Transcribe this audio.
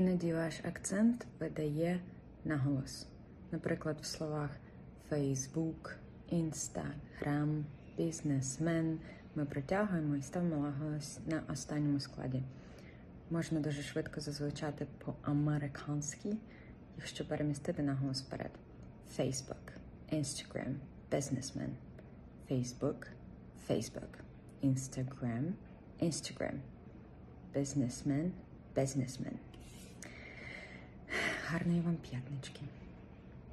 Іноді ваш акцент видає наголос. Наприклад, в словах Facebook, Instagram, бізнесмен ми притягуємо і ставимо наголос на останньому складі. Можна дуже швидко зазвучати по-американськи, якщо перемістити наголос вперед. Facebook, Instagram, businessman. Facebook, Facebook, Instagram, Instagram, businessman, businessman. Гарної вам п'ятнички.